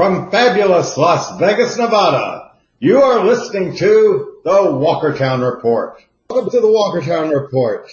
From fabulous Las Vegas, Nevada, you are listening to the Walkertown Report. Welcome to the Walkertown Report.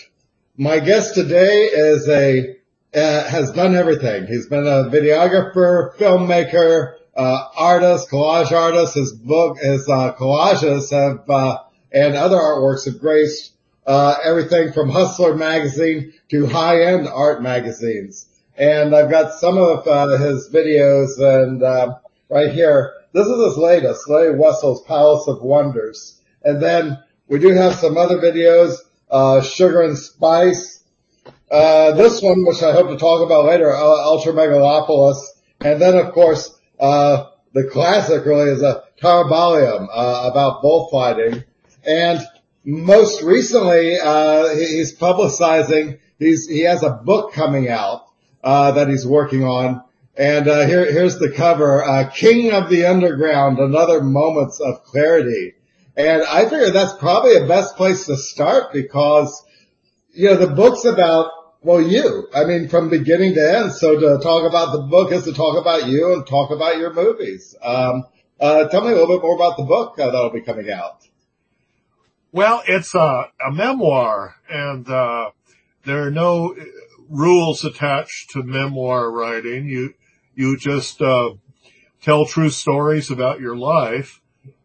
My guest today is a, uh, has done everything. He's been a videographer, filmmaker, uh, artist, collage artist. His book, his, uh, collages have, uh, and other artworks have graced, uh, everything from Hustler magazine to high-end art magazines and I've got some of uh, his videos and uh, right here. This is his latest, Larry Wessel's Palace of Wonders. And then we do have some other videos, uh, Sugar and Spice. Uh, this one, which I hope to talk about later, Ultra Megalopolis. And then of course, uh, the classic really is a Taurobolium, uh, about bullfighting. And most recently, he's publicizing, he's, he has a book coming out uh, that he's working on. And uh, here, here's the cover: uh, "King of the Underground: Another Moments of Clarity." And I figure that's probably the best place to start because, you know, the book's about well, you. I mean, from beginning to end. So to talk about the book is to talk about you and talk about your movies. Um, uh, tell me a little bit more about the book uh, that'll be coming out. Well, it's a, a memoir, and uh, there are no rules attached to memoir writing. You, you just, uh, tell true stories about your life.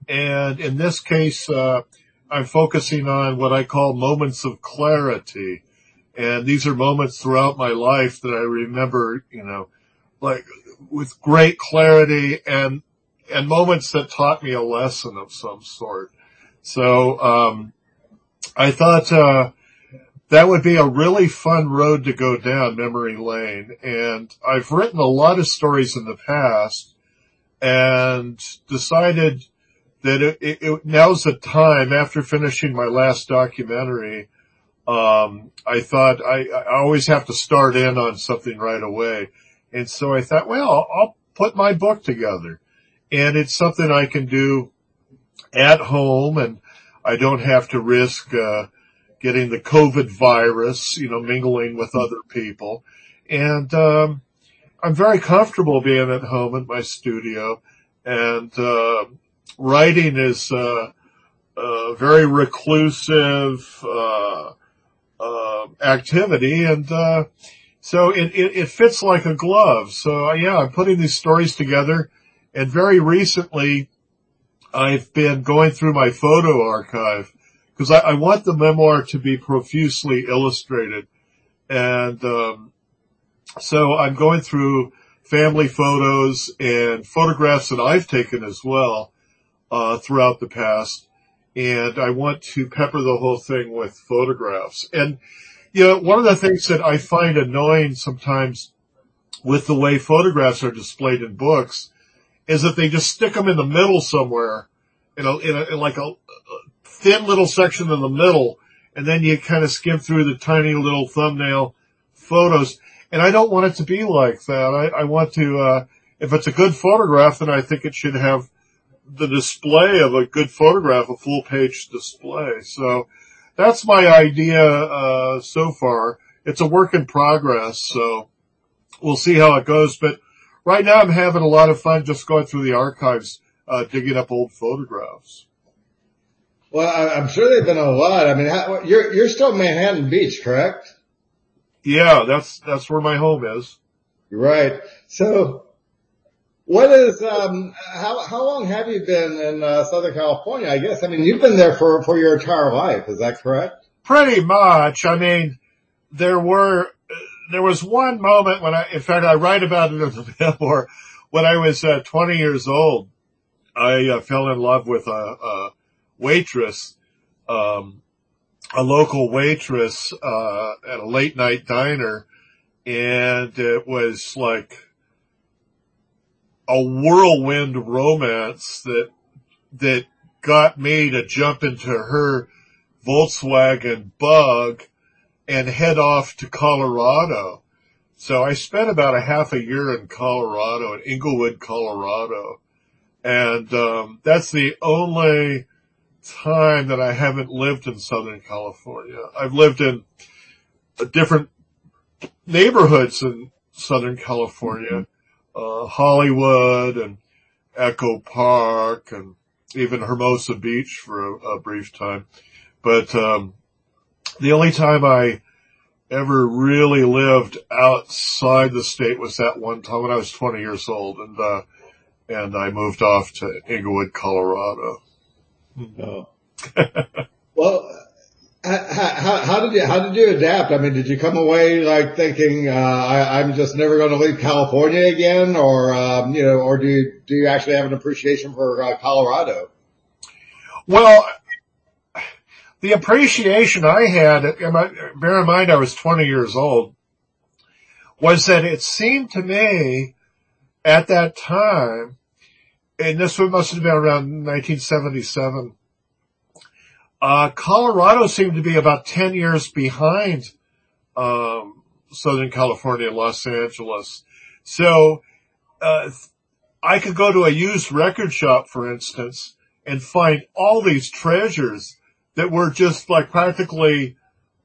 And in this case, uh, I'm focusing on what I call moments of clarity. And these are moments throughout my life that I remember, you know, like with great clarity and, and moments that taught me a lesson of some sort. So, um, I thought, uh, that would be a really fun road to go down memory lane. And I've written a lot of stories in the past and decided that it, it, it now's the time after finishing my last documentary. Um, I thought I, I always have to start in on something right away. And so I thought, well, I'll put my book together and it's something I can do at home and I don't have to risk, uh, getting the COVID virus, you know, mingling with other people. And, um, I'm very comfortable being at home at my studio and, uh, writing is, uh, a very reclusive, uh, uh, activity and, uh, so it, it, it, fits like a glove. So yeah, I'm putting these stories together and very recently I've been going through my photo archive because I, I, want the memoir to be profusely illustrated. And um, so I'm going through family photos and photographs that I've taken as well uh, throughout the past. And I want to pepper the whole thing with photographs. And, you know, one of the things that I find annoying sometimes with the way photographs are displayed in books is that they just stick them in the middle somewhere in a, in, a, in like a, thin little section in the middle, and then you kind of skim through the tiny little thumbnail photos. And I don't want it to be like that. I, I want to, uh, if it's a good photograph, then I think it should have the display of a good photograph, a full page display. So that's my idea, uh, so far. It's a work in progress, so we'll see how it goes. But right now I'm having a lot of fun just going through the archives, uh, digging up old photographs. Well, I, am sure they've been a lot. I mean, how, you're you're still Manhattan Beach, correct? Yeah, that's that's where my home is. Right. So, what is um how how long have you been in uh, Southern California? I guess I mean you've been there for for your entire life. Is that correct? Pretty much. I mean, there were there was one moment when I, in fact, I write about it in the memoir. When I was uh, 20 years old, I uh, fell in love with a, a waitress, um, a local waitress, uh, at a late night diner. And it was like a whirlwind romance that, that got me to jump into her Volkswagen bug and head off to Colorado. So I spent about a half a year in Colorado, in Englewood, Colorado. And, um, that's the only time that I haven't lived in Southern California. I've lived in different neighborhoods in Southern California, uh, Hollywood and Echo Park and even Hermosa Beach for a, a brief time. But, um, the only time I ever really lived outside the state was that one time when I was 20 years old and, uh, and I moved off to Englewood, Colorado. Oh. well, how, how, did you how did you adapt? I mean, did you come away like thinking uh, I, am just never going to leave California again, or um, you know, or do you do you actually have an appreciation for uh, Colorado? Well, the appreciation I had, bear in mind I was 20 years old, was that it seemed to me at that time, and this one must have been around 1977 uh, Colorado seemed to be about 10 years behind, um, Southern California Los Angeles. So, uh, I could go to a used record shop, for instance, and find all these treasures that were just like practically,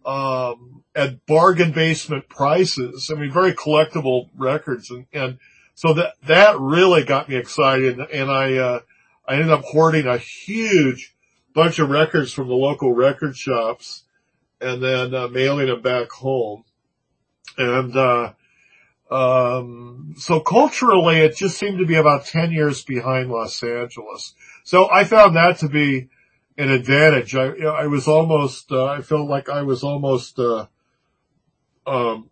um, at bargain basement prices. I mean, very collectible records. And, and so that, that really got me excited. And I, uh, I ended up hoarding a huge bunch of records from the local record shops and then uh, mailing them back home. And, uh, um, so culturally it just seemed to be about 10 years behind Los Angeles. So I found that to be an advantage. I, I was almost, uh, I felt like I was almost, uh, um,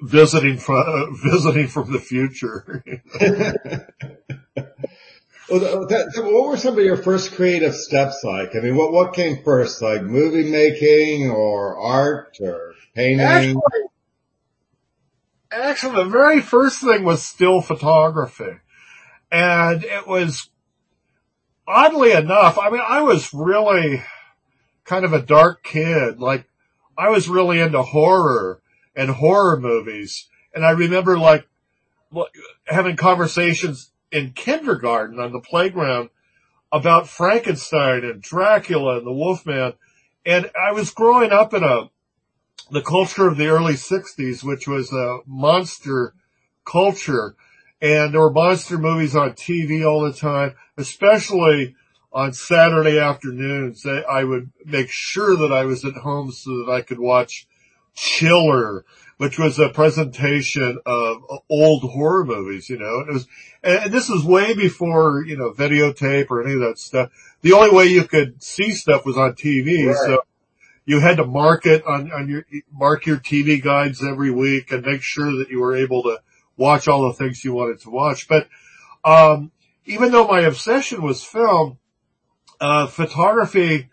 visiting from, visiting from the future. Well, that, what were some of your first creative steps like? I mean, what, what came first, like movie making or art or painting? Actually, actually, the very first thing was still photography. And it was, oddly enough, I mean, I was really kind of a dark kid. Like, I was really into horror and horror movies. And I remember like having conversations in kindergarten on the playground about Frankenstein and Dracula and the Wolfman. And I was growing up in a, the culture of the early sixties, which was a monster culture. And there were monster movies on TV all the time, especially on Saturday afternoons. I would make sure that I was at home so that I could watch Chiller which was a presentation of old horror movies, you know, and it was, and this was way before, you know, videotape or any of that stuff. The only way you could see stuff was on TV. Right. So you had to mark it on, on your, mark your TV guides every week and make sure that you were able to watch all the things you wanted to watch. But, um, even though my obsession was film, uh, photography,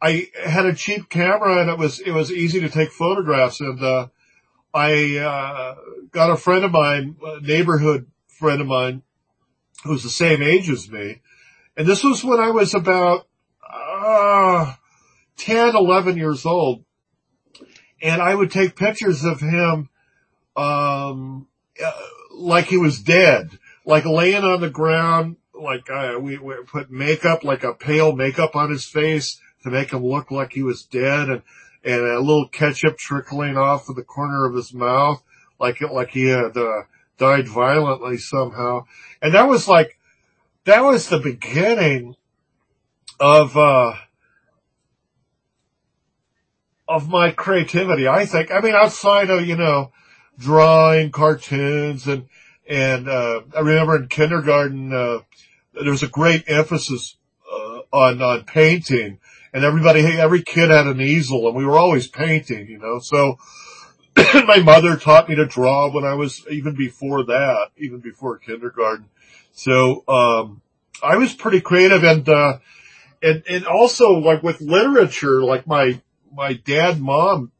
I had a cheap camera and it was, it was easy to take photographs and, uh, I uh, got a friend of mine, a neighborhood friend of mine, who's the same age as me, and this was when I was about uh, 10, 11 years old, and I would take pictures of him um, uh, like he was dead, like laying on the ground, like uh, we, we put makeup, like a pale makeup on his face to make him look like he was dead, and and a little ketchup trickling off of the corner of his mouth, like it, like he had uh, died violently somehow. And that was like, that was the beginning of, uh, of my creativity, I think. I mean, outside of, you know, drawing cartoons and, and, uh, I remember in kindergarten, uh, there was a great emphasis, uh, on, on painting and everybody, every kid had an easel and we were always painting, you know, so my mother taught me to draw when I was even before that, even before kindergarten. So, um, I was pretty creative and, uh, and, and also like with literature, like my, my dad, mom,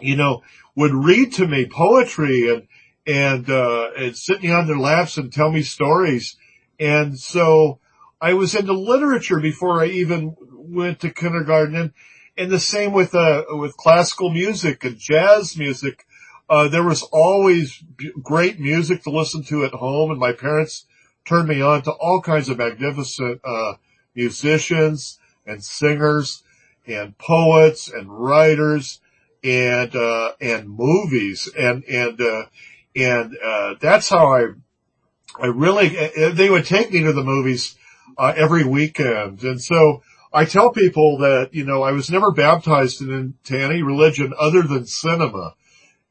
you know, would read to me poetry and, and, uh, and sit me on their laps and tell me stories. And so I was into literature before I even went to kindergarten and, the same with, uh, with classical music and jazz music. Uh, there was always great music to listen to at home and my parents turned me on to all kinds of magnificent, uh, musicians and singers and poets and writers and, uh, and movies and, and, uh, and, uh, that's how I, I really, they would take me to the movies, uh, every weekend. And so I tell people that, you know, I was never baptized into any religion other than cinema.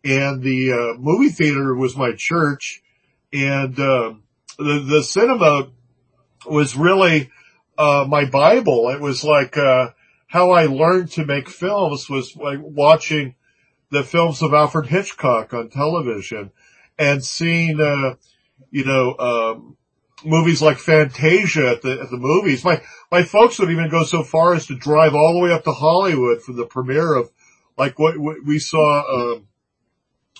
And the, uh, movie theater was my church. And, uh, the, the cinema was really, uh, my Bible. It was like, uh, how I learned to make films was like watching the films of Alfred Hitchcock on television and seeing, uh, you know, um, movies like Fantasia at the, at the movies. My, my folks would even go so far as to drive all the way up to Hollywood for the premiere of like what, we saw, um,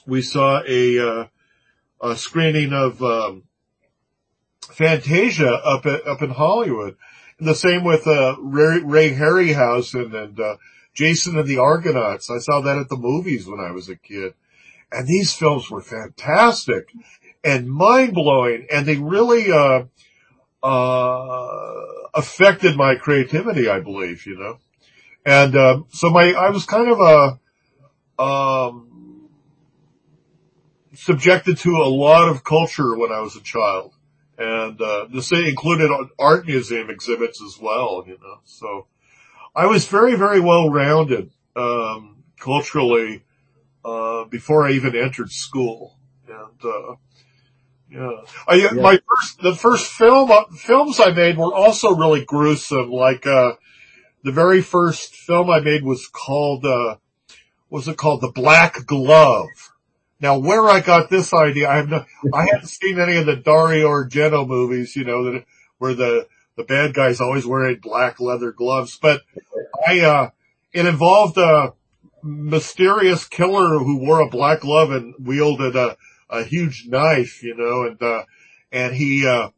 we saw a, uh, a screening of, um, Fantasia up at, up in Hollywood. And the same with, uh, Ray, Ray Harryhausen and, uh, Jason and the Argonauts. I saw that at the movies when I was a kid. And these films were fantastic and mind blowing and they really, uh, uh, affected my creativity, I believe, you know. And, uh, so my, I was kind of a, um, subjected to a lot of culture when I was a child and uh, this included art museum exhibits as well. You know, so I was very very well rounded um, culturally uh, before I even entered school, and uh, yeah, I, yeah. my first the first film uh, films I made were also really gruesome. Like uh, the very first film I made was called uh, was it called The Black Glove now, where I got this idea, I have no, I haven't seen any of the Dario Argento movies, you know, that where the the bad guy's always wearing black leather gloves, but I uh, it involved a mysterious killer who wore a black glove and wielded a a huge knife, you know, and uh, and he uh,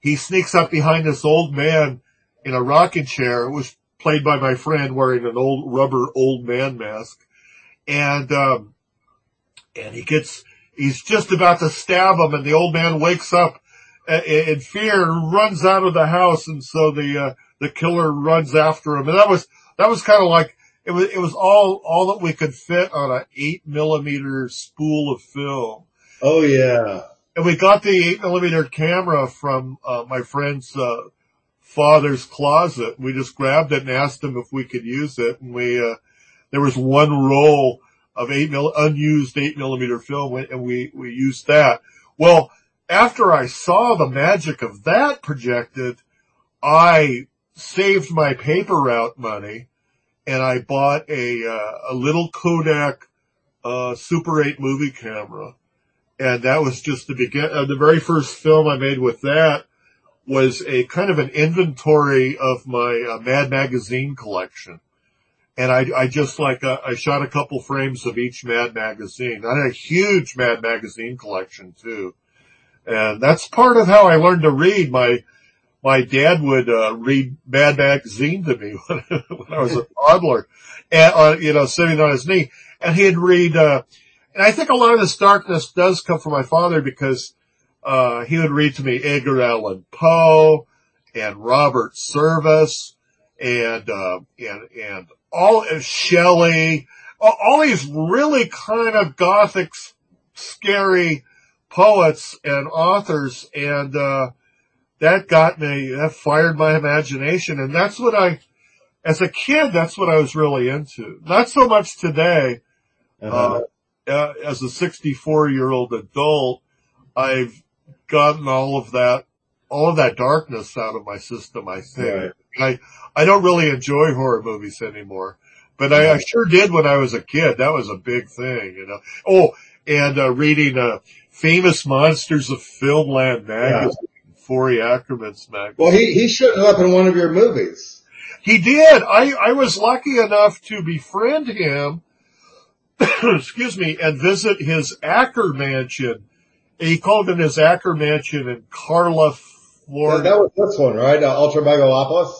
he sneaks up behind this old man in a rocking chair. It was played by my friend wearing an old rubber old man mask, and um, and he gets, he's just about to stab him and the old man wakes up in fear and runs out of the house. And so the, uh, the killer runs after him. And that was, that was kind of like, it was, it was all, all that we could fit on an eight millimeter spool of film. Oh yeah. And we got the eight millimeter camera from, uh, my friend's, uh, father's closet. We just grabbed it and asked him if we could use it. And we, uh, there was one roll of eight mil, unused eight millimeter film and we, we used that. Well, after I saw the magic of that projected, I saved my paper route money and I bought a, uh, a little Kodak, uh, Super 8 movie camera. And that was just the begin, uh, the very first film I made with that was a kind of an inventory of my uh, Mad Magazine collection and I, I just like, uh, I shot a couple frames of each Mad magazine. I had a huge Mad magazine collection too. And that's part of how I learned to read. My, my dad would, uh, read Mad magazine to me when, when I was a toddler. And, uh, you know, sitting on his knee. And he'd read, uh, and I think a lot of this darkness does come from my father because, uh, he would read to me Edgar Allan Poe and Robert Service and, uh, and, and all of Shelley, all these really kind of gothic, scary poets and authors, and uh, that got me, that fired my imagination, and that's what I, as a kid, that's what I was really into. Not so much today. Uh-huh. Uh, uh, as a 64 year old adult, I've gotten all of that, all of that darkness out of my system, I think. Right. I, I don't really enjoy horror movies anymore, but I, I, sure did when I was a kid. That was a big thing, you know. Oh, and, uh, reading, uh, famous monsters of Filmland magazine, yeah. Forry Ackerman's magazine. Well, he, he showed up in one of your movies. He did. I, I was lucky enough to befriend him, excuse me, and visit his Ackermansion. He called it his Ackermansion in Karloffornia. Yeah, that was this one, right? Uh, Ultra Megalopolis?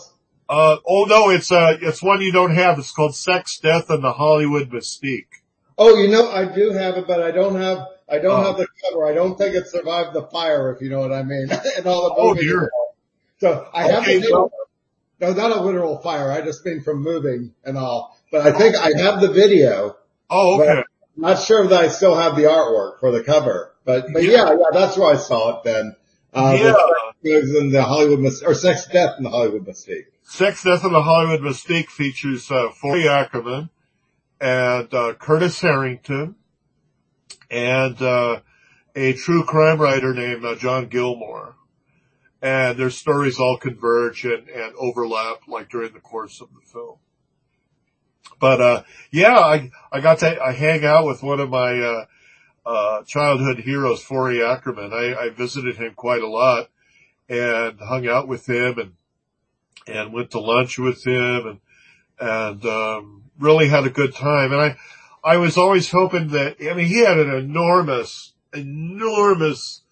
Uh, oh no, it's uh, it's one you don't have. It's called Sex, Death, and the Hollywood Mystique. Oh, you know, I do have it, but I don't have, I don't oh. have the cover. I don't think it survived the fire, if you know what I mean. and all the oh dear. So I have the well, no, not a literal fire. I just mean from moving and all. But I think I have the video. Oh, okay. not sure that I still have the artwork for the cover, but, but yeah, yeah, that's where I saw it then. Uh, Yeah. the sex in the Hollywood, Mys- or sex, death in the Hollywood Mystique. Sex, Death, and the Hollywood Mystique features uh, Forry Ackerman and uh, Curtis Harrington and uh, a true crime writer named uh, John Gilmore. And their stories all converge and, and overlap like during the course of the film. But uh yeah, I I got to I hang out with one of my uh uh childhood heroes, Forry Ackerman. I, I visited him quite a lot and hung out with him and and went to lunch with him and and um really had a good time. And I I was always hoping that I mean he had an enormous enormous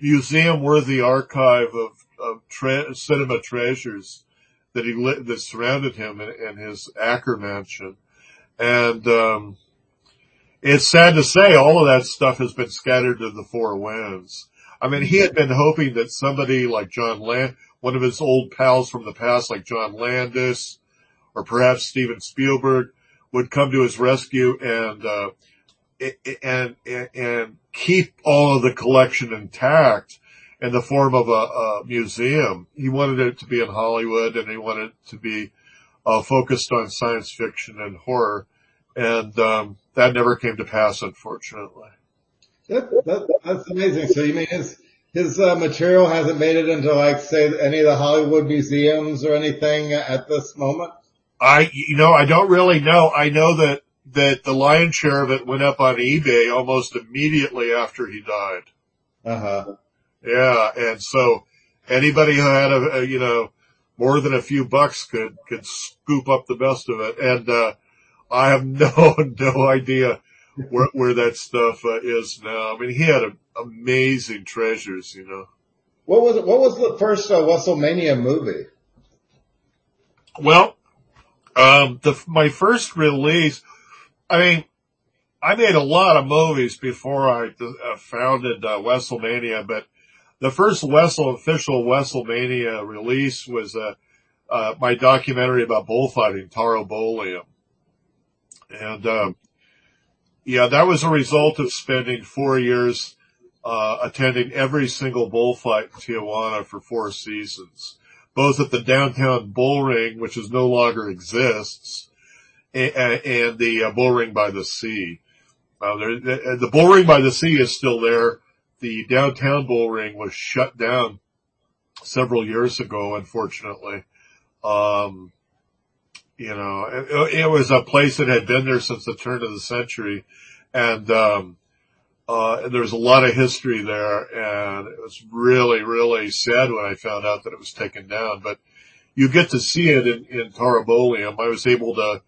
museum worthy archive of of tre- cinema treasures that he lit, that surrounded him in, in his Ackermansion. And, um, it's sad to say all of that stuff has been scattered to the four winds. I mean, he had been hoping that somebody like John Land, one of his old pals from the past, like John Landis, or perhaps Steven Spielberg, would come to his rescue and, uh, and, and, keep all of the collection intact in the form of a, a museum. He wanted it to be in Hollywood and he wanted it to be uh, focused on science fiction and horror. And, um, that never came to pass, unfortunately. That, that, that's amazing. So you mean his, his uh, material hasn't made it into like say any of the Hollywood museums or anything at this moment? I, you know, I don't really know. I know that, that the lion's share of it went up on eBay almost immediately after he died. Uh huh. Yeah. And so anybody who had a, a, you know, more than a few bucks could, could scoop up the best of it. And, uh, I have no, no idea where, where that stuff uh, is now. I mean, he had a, amazing treasures, you know. What was? What was the first uh, Wesselmania movie? Well, um, the, my first release, I mean, I made a lot of movies before I uh, founded uh, Wesselmania, but the first Wessel official Wesselmania release was uh, uh, my documentary about bullfighting, Taurobolium. And um, yeah, that was a result of spending four years uh, attending every single bullfight in Tijuana for four seasons, both at the downtown bull ring, which is no longer exists, and, and the uh, bull ring by the sea. Uh, there, the, the bull ring by the sea is still there. The downtown bull ring was shut down several years ago, unfortunately. Um, you know, it, it, was a place that had been there since the turn of the century, and um, uh, there was a lot of history there, and it was really, really sad when I found out that it was taken down. But you get to see it in, in Taurobolium. I was able to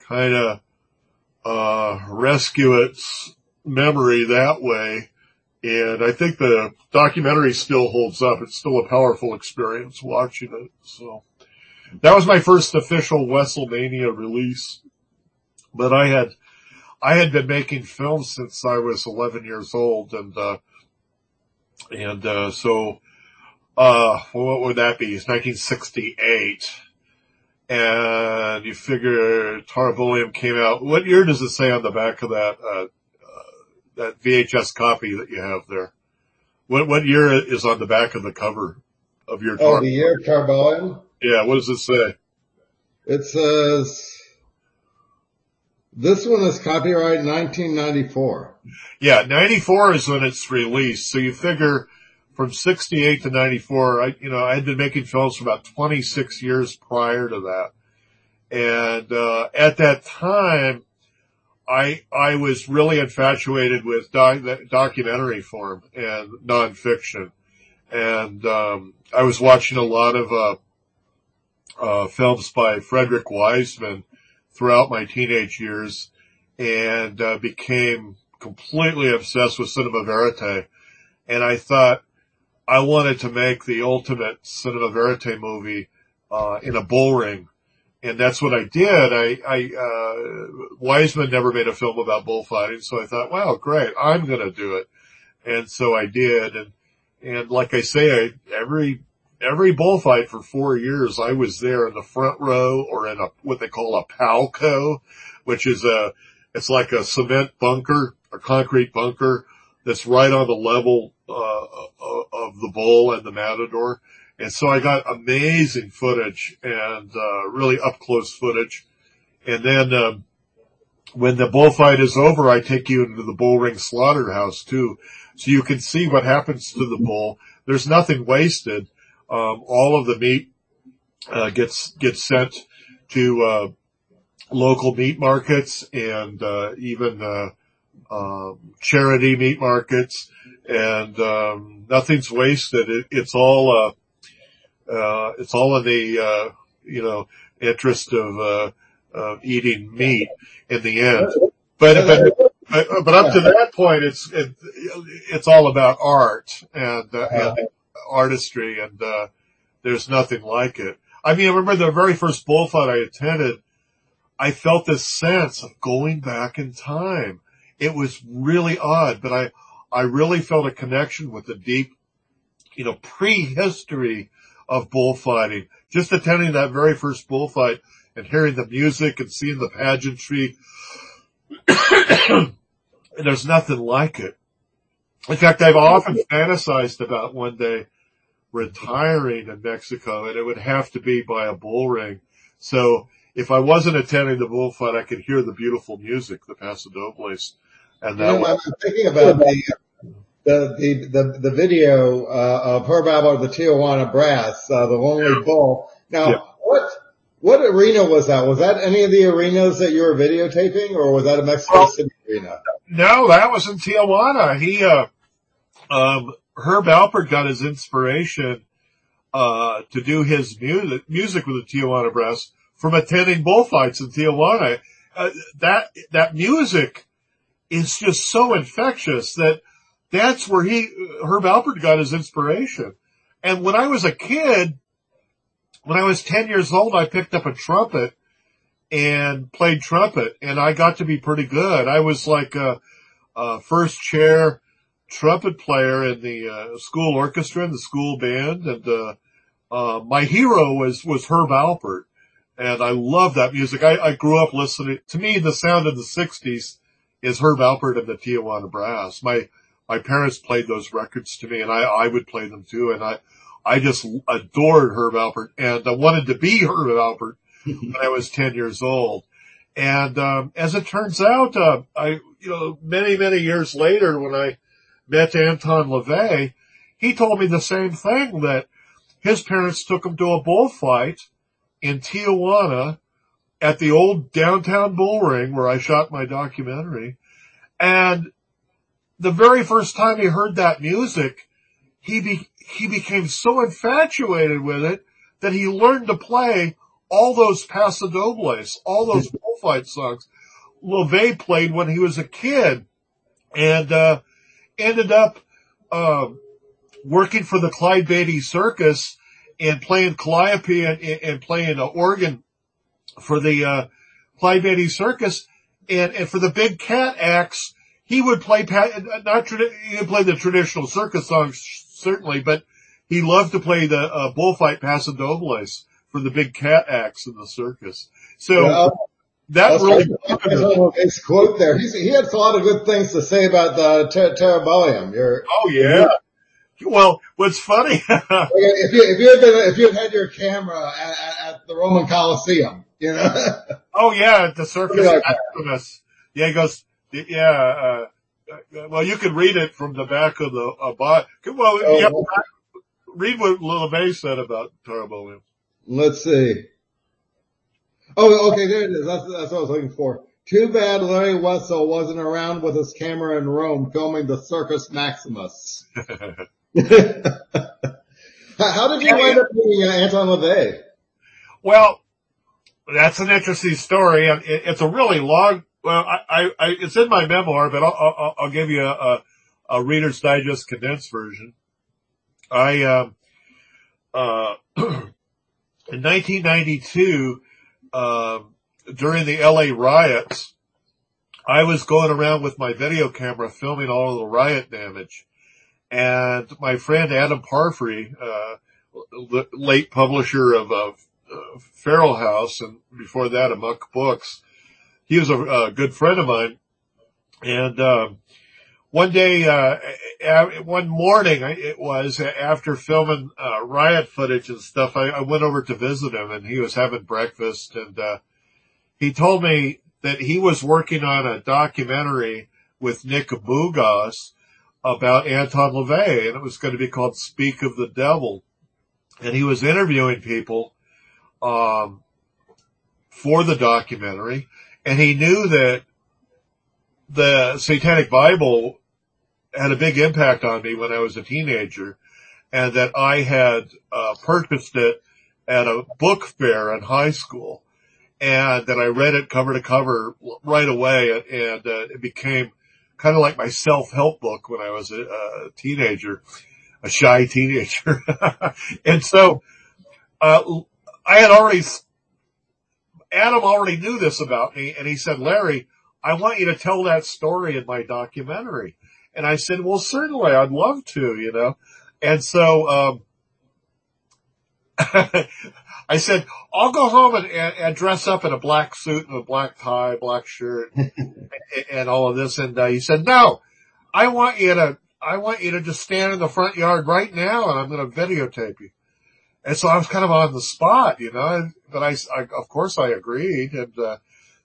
kind of uh, rescue its memory that way. And I think the documentary still holds up. It's still a powerful experience watching it. So that was my first official Wesselmania release. But I had, I had been making films since I was 11 years old and, uh, and, uh, so, uh, what would that be? It's 1968 and you figure Taurobolium came out. What year does it say on the back of that, uh, uh, that VHS copy that you have there? What, what year is on the back of the cover of your Oh, the year Taurobolium? Yeah, what does it say? It says, this one is copyright 1994. Yeah, 94 is when it's released. So you figure from 68 to 94, I, you know, I had been making films for about 26 years prior to that. And, uh, at that time, I, I was really infatuated with doc, documentary form and nonfiction. And, um, I was watching a lot of, uh, uh, films by Frederick Wiseman throughout my teenage years and uh, became completely obsessed with cinema verite. And I thought I wanted to make the ultimate cinema verite movie uh, in a bull ring. And that's what I did. I, I, uh, Wiseman never made a film about bullfighting. So I thought, wow, great. I'm going to do it. And so I did. And, and like I say, I, every every bullfight for four years, I was there in the front row or in a, what they call a palco, which is a, It's like a cement bunker, a concrete bunker that's right on the level uh, of the bull and the matador. And so I got amazing footage and uh, really up close footage. And then um, when the bullfight is over, I take you into the bull ring slaughterhouse too, so you can see what happens to the bull. There's nothing wasted. Um, all of the meat uh, gets gets sent to uh, local meat markets and uh, even uh, um, charity meat markets, and um, nothing's wasted. It, it's all uh, uh, it's all in the you know interest of eating meat in the end. But but but up to that point, it's it, it's all about art and, and artistry, and uh, there's nothing like it. I mean, I remember the very first bullfight I attended. I felt this sense of going back in time. It was really odd, but I I really felt a connection with the deep, you know, prehistory of bullfighting. Just attending that very first bullfight and hearing the music and seeing the pageantry. There's nothing like it. In fact, I've often fantasized about one day retiring in Mexico and it would have to be by a bull ring. So if I wasn't attending the bullfight, I could hear the beautiful music, the pasodobles. And that you know, I'm thinking about the, the, the, the, the video, uh, of Herb Alpert, the Tijuana Brass, uh, the Lonely yeah. Bull. Now, yeah. what, what arena was that? Was that any of the arenas that you were videotaping or was that a Mexico well, City arena? No, that was in Tijuana. He, uh, um, Herb Alpert got his inspiration, uh, to do his music, music with the Tijuana Brass from attending bullfights in Tijuana. Uh, that, that music is just so infectious that that's where he, Herb Alpert got his inspiration. And when I was a kid, when I was 10 years old, I picked up a trumpet and played trumpet and I got to be pretty good. I was like a, a first chair trumpet player in the uh, school orchestra and the school band and, uh, uh, my hero was, was Herb Alpert and I love that music. I, I grew up listening, to me the sound of the sixties is Herb Alpert and the Tijuana Brass. My, my parents played those records to me and I, I would play them too and I, I just adored Herb Alpert and I wanted to be Herb Alpert when I was 10 years old. And, um, as it turns out, uh, I, you know, many, many years later when I met Anton LaVey, he told me the same thing that his parents took him to a bullfight in Tijuana at the old downtown bull ring where I shot my documentary. And the very first time he heard that music, he be, he became so infatuated with it that he learned to play all those pasodobles, all those bullfight songs. LaVey played when he was a kid and, uh, ended up, uh, working for the Clyde Beatty Circus and playing calliope and, and playing an organ for the, uh, Clyde Beatty Circus. And, and for the big cat acts, he would play, not, he would play the traditional circus songs certainly, but he loved to play the uh, bullfight pasodobles for the big cat acts in the circus. So yeah, that really his quote there. He's, he had a lot of good things to say about the ter- Taurobolium. You're, oh yeah. Well, what's funny? if you if you had been, if you had had your camera at, at, at the Roman Colosseum, you know. oh yeah, at the Circus. Yeah, he goes. Yeah, uh, well, you can read it from the back of the uh, bot. Well, oh, yeah, read what LaVey said about Taurobolium. Let's see. Oh, okay, there it is. That's, that's what I was looking for. Too bad Larry Wessel wasn't around with his camera in Rome filming the Circus Maximus. How did you wind up meeting uh, Anton LaVey? Well, that's an interesting story. and It's a really long well, I, I, it's in my memoir, but I'll, I'll, I'll give you a, a, Reader's Digest condensed version. I, um, uh, in 1992, um, during the LA riots, I was going around with my video camera filming all of the riot damage. And my friend Adam Parfrey, uh, late publisher of, uh, Feral House and before that Amok Books, he was a, a good friend of mine. And, um, one day, uh, one morning it was after filming, uh, riot footage and stuff, I, I, went over to visit him and he was having breakfast and, uh, he told me that he was working on a documentary with Nick Bougas about Anton LaVey and it was going to be called Speak of the Devil. And he was interviewing people, um, for the documentary and he knew that the Satanic Bible had a big impact on me when I was a teenager and that I had uh, purchased it at a book fair in high school and that I read it cover to cover right away and uh, it became kind of like my self-help book when I was a, a teenager, a shy teenager. and so, uh, I had already, Adam already knew this about me and he said, Larry, I want you to tell that story in my documentary. And I said, well, certainly I'd love to, you know, and so, um, I said, I'll go home and, and, and, dress up in a black suit and a black tie, black shirt and, and all of this. And uh, he said, no, I want you to, I want you to just stand in the front yard right now and I'm going to videotape you. And so I was kind of on the spot, you know, but I, I of course I agreed. And, uh,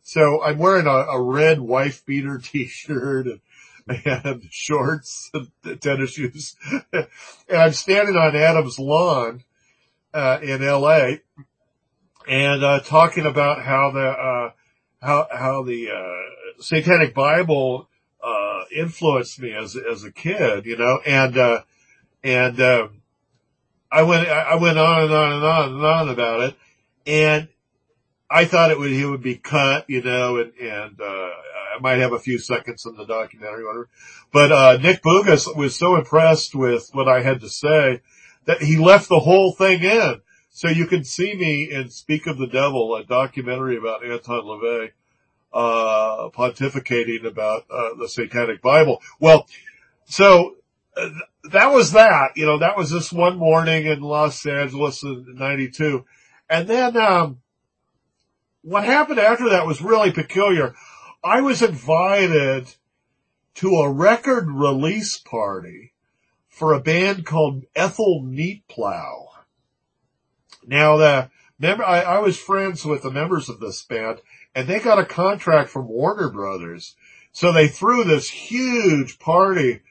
so I'm wearing a, a red wife beater t-shirt and, and shorts and tennis shoes. and I'm standing on Adam's lawn, uh, in LA and, uh, talking about how the, uh, how, how the, uh, satanic Bible, uh, influenced me as, as a kid, you know, and, uh, and, um, I went, I went on and on and on and on about it. And I thought it would, he would be cut, you know, and, and, uh, I might have a few seconds in the documentary. But, uh, Nick Bougas was so impressed with what I had to say that he left the whole thing in. So you can see me in Speak of the Devil, a documentary about Anton LaVey, uh, pontificating about, uh, the Satanic Bible. Well, so that was that, you know, that was this one morning in Los Angeles in 92. And then, um, what happened after that was really peculiar. I was invited to a record release party for a band called Ethel Meatplow. Now the member, I, I was friends with the members of this band and they got a contract from Warner Brothers. So they threw this huge party,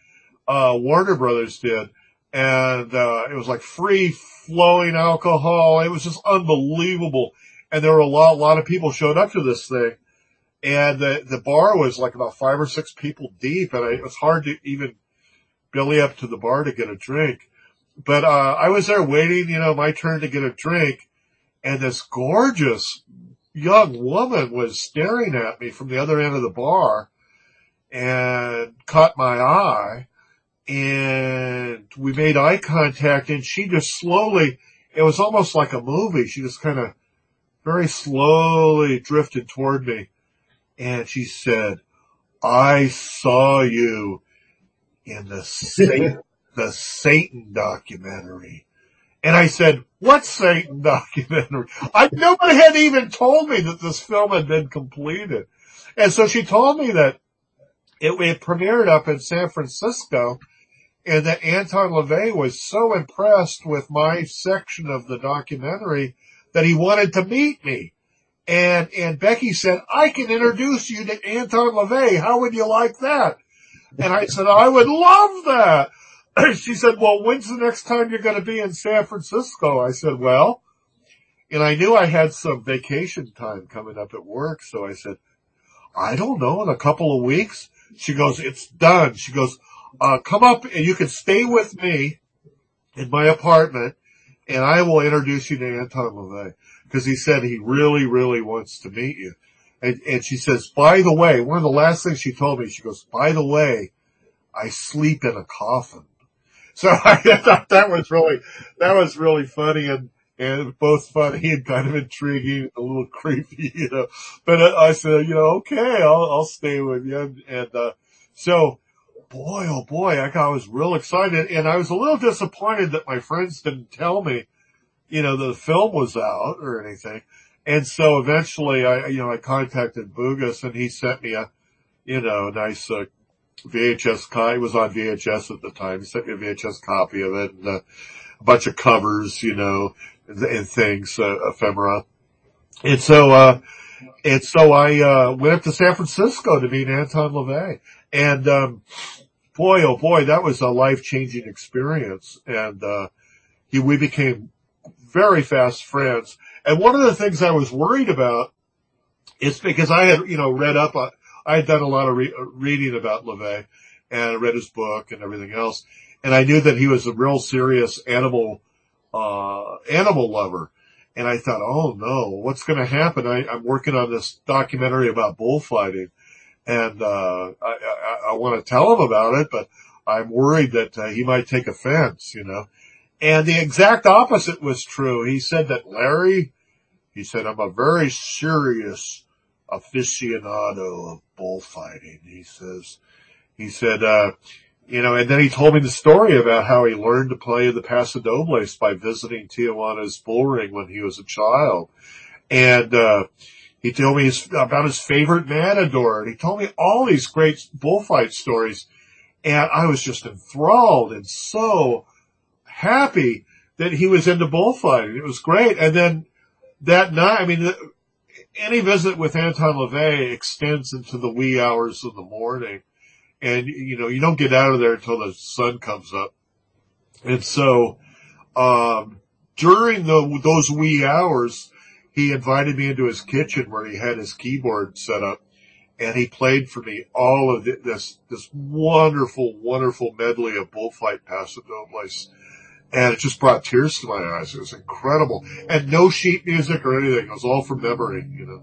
uh, Warner Brothers did. And, uh, it was like free flowing alcohol. It was just unbelievable and there were a lot, a lot of people showed up to this thing. And the, the bar was like about five or six people deep and I, it was hard to even belly up to the bar to get a drink. But, uh, I was there waiting, you know, my turn to get a drink and this gorgeous young woman was staring at me from the other end of the bar and caught my eye and we made eye contact and she just slowly, it was almost like a movie. She just kind of very slowly drifted toward me and she said, I saw you in the Satan, the Satan documentary. And I said, what Satan documentary? I, nobody had even told me that this film had been completed. And so she told me that it, it premiered up in San Francisco and that Anton LaVey was so impressed with my section of the documentary that he wanted to meet me. And, and Becky said, I can introduce you to Anton LaVey. How would you like that? And I said, I would love that. she said, well, when's the next time you're going to be in San Francisco? I said, well, and I knew I had some vacation time coming up at work. So I said, I don't know, in a couple of weeks. She goes, it's done. She goes, uh, come up and you can stay with me in my apartment and I will introduce you to Anton LaVey because he said he really, really wants to meet you. And, and she says, by the way, one of the last things she told me, she goes, by the way, I sleep in a coffin. So I thought that was really, that was really funny and, and both funny and kind of intriguing, a little creepy, you know, but I said, you know, okay, I'll, I'll stay with you. And, and uh, so boy, oh boy, I was real excited and I was a little disappointed that my friends didn't tell me, you know, the film was out or anything. And so eventually I, you know, I contacted Bougas and he sent me a, you know, a nice, uh, VHS copy. It was on VHS at the time. He sent me a VHS copy of it and uh, a bunch of covers, you know, and, and things, uh, ephemera. And so, uh, and so I, uh, went up to San Francisco to meet Anton LaVey. And, um, boy, oh boy, that was a life changing experience. And, uh, he, we became very fast friends. And one of the things I was worried about is because I had, you know, read up on, I had done a lot of re- reading about LaVey and I read his book and everything else. And I knew that he was a real serious animal, uh, animal lover. And I thought, oh no, what's going to happen? I, I'm working on this documentary about bullfighting and, uh, I, I, I want to tell him about it, but I'm worried that uh, he might take offense, you know. And the exact opposite was true. He said that Larry, he said, I'm a very serious aficionado of bullfighting. He says, he said, uh, you know, and then he told me the story about how he learned to play the Paso Dobles by visiting Tijuana's bull ring when he was a child. And, uh, he told me his, about his favorite matador and he told me all these great bullfight stories. And I was just enthralled and so happy that he was into bullfighting. It was great. And then that night, I mean, any visit with Anton LaVey extends into the wee hours of the morning. And, you know, you don't get out of there until the sun comes up. And so, um, during the, those wee hours, he invited me into his kitchen where he had his keyboard set up and he played for me all of this, this wonderful, wonderful medley of bullfight paso dobles and it just brought tears to my eyes. It was incredible, and no sheet music or anything. It was all from memory, you know,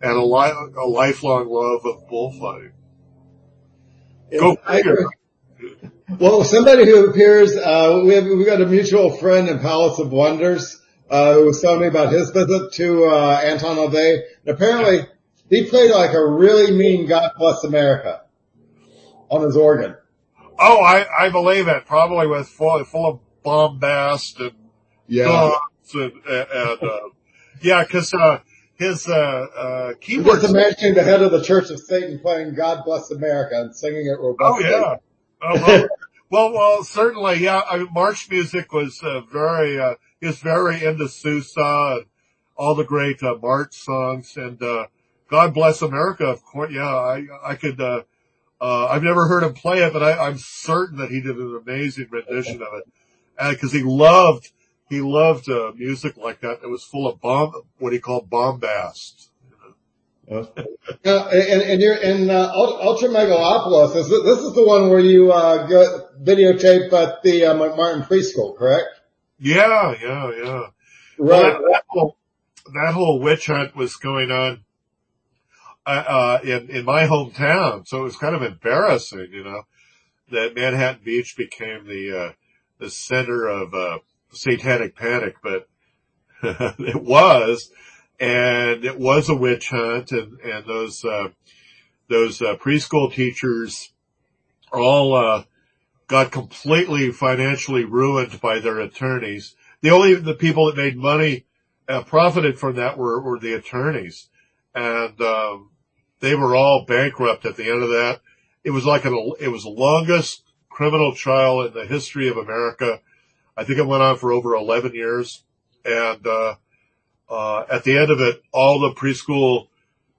and a, li- a lifelong love of bullfighting. Go figure. Well, somebody who appears, uh, we have, we got a mutual friend in Palace of Wonders, uh, who was telling me about his visit to, uh, Anton LaVey. And apparently he played like a really mean God Bless America on his organ. Oh, I, I believe it. Probably with full, full of bombast and yeah, and, and uh, yeah, because uh, his uh, uh, keyboard. Just imagining the head of the Church of Satan playing "God Bless America" and singing it robustly. Oh yeah. Oh, well, well, well, certainly, yeah. I mean, march music was uh, very. Uh, was very into Sousa and all the great uh, march songs and uh, God Bless America. Of course, yeah. I I could. Uh, uh, I've never heard him play it, but I, I'm certain that he did an amazing rendition of it because he loved he loved uh, music like that that was full of bomb what he called bombast. uh, and, and you're in uh, Ultra Megalopolis. This, this is the one where you uh, go, videotape at the uh, McMartin preschool, correct? Yeah, yeah, yeah. Right. Well, that, that, whole, that whole witch hunt was going on uh, uh, in in my hometown, so it was kind of embarrassing, you know, that Manhattan Beach became the uh, the center of uh, satanic panic, but it was, and it was a witch hunt, and and those uh, those uh, preschool teachers all uh, got completely financially ruined by their attorneys. The only the people that made money uh, profited from that were were the attorneys, and um, they were all bankrupt at the end of that. It was like an it was the longest criminal trial in the history of America. I think it went on for over 11 years. And, uh, uh, at the end of it, all the preschool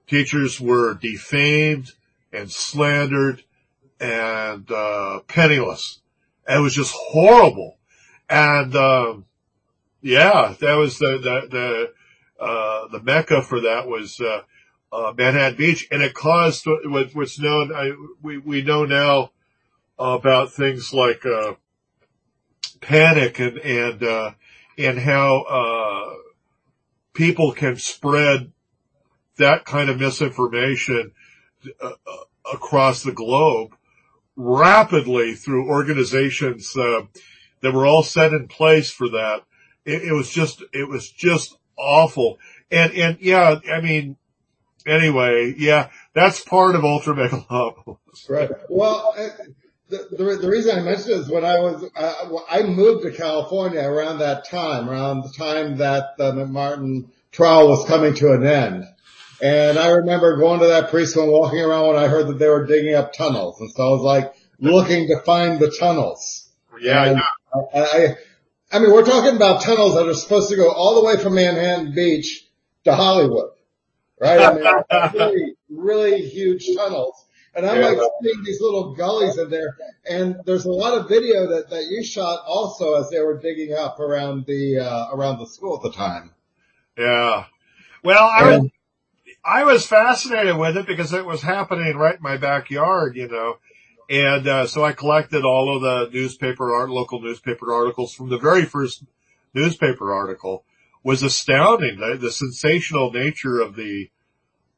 teachers were defamed and slandered and, uh, penniless. It was just horrible. And, um, yeah, that was the, the, the, uh, the mecca for that was, uh, uh, Manhattan Beach, and it caused what's known. I, we we know now about things like uh, panic and and uh, and how uh, people can spread that kind of misinformation uh, uh, across the globe rapidly through organizations uh, that were all set in place for that. It, it was just it was just awful. And and yeah, I mean, anyway, yeah, that's part of Ultra Megalopolis. Right. Well, the, the, the reason I mentioned it is when I was, uh, I moved to California around that time, around the time that the McMartin trial was coming to an end. And I remember going to that preschool and walking around when I heard that they were digging up tunnels. And so I was like looking to find the tunnels. Yeah, yeah. I, I, I mean, we're talking about tunnels that are supposed to go all the way from Manhattan Beach to Hollywood, right? I mean, really, really huge tunnels. And I'm Yeah. like seeing these little gullies in there. And there's a lot of video that, that you shot also as they were digging up around the, uh, around the school at the time. Yeah. Well, I was, I was fascinated with it because it was happening right in my backyard, you know. And, uh, so I collected all of the newspaper art, local newspaper articles from the very first newspaper article was astounding. The, the sensational nature of the,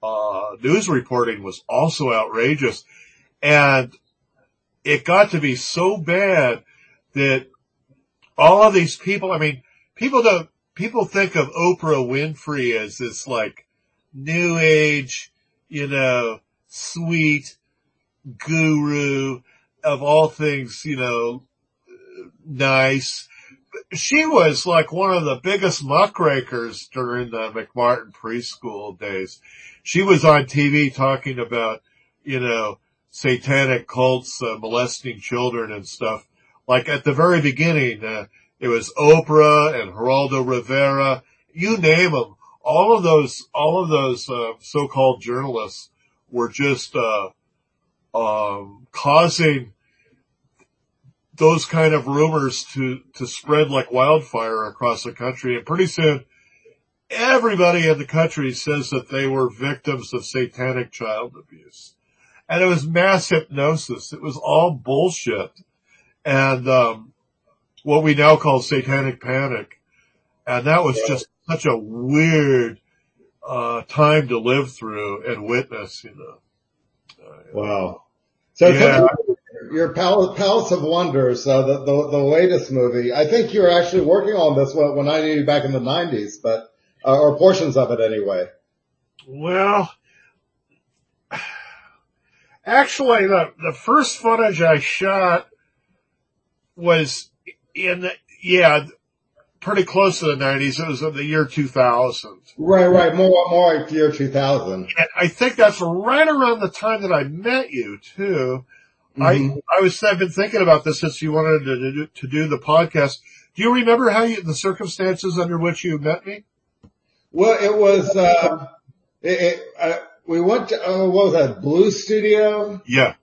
uh, news reporting was also outrageous. And it got to be so bad that all of these people, I mean, people don't, people think of Oprah Winfrey as this like new age, you know, sweet guru of all things, you know, nice. She was like one of the biggest muckrakers during the McMartin preschool days. She was on TV talking about, you know, satanic cults uh, molesting children and stuff. Like at the very beginning, uh, it was Oprah and Geraldo Rivera, you name them. All of those, all of those uh, so-called journalists were just uh, um, causing those kind of rumors to to spread like wildfire across the country, and pretty soon everybody in the country says that they were victims of satanic child abuse, and it was mass hypnosis. It was all bullshit, and um, what we now call satanic panic, and that was just such a weird uh, time to live through and witness. You know. Uh, Wow. So Yeah. your Palace, Palace of Wonders, uh, the, the, the latest movie, I think you were actually working on this when, when I knew you back in the nineties, but, uh, or portions of it anyway. Well, actually, the the first footage I shot was in the, yeah, pretty close to the nineties. It was in the year two thousand, Right, right. More, more like year 2000. and I think that's right around the time that I met you too. Mhm. I I was I've been thinking about this since you wanted to do, to do the podcast. Do you remember how you the circumstances under which you met me? Well, it was, uh, it, it, uh, we went to, uh, what was that, Blue Studio? Yeah,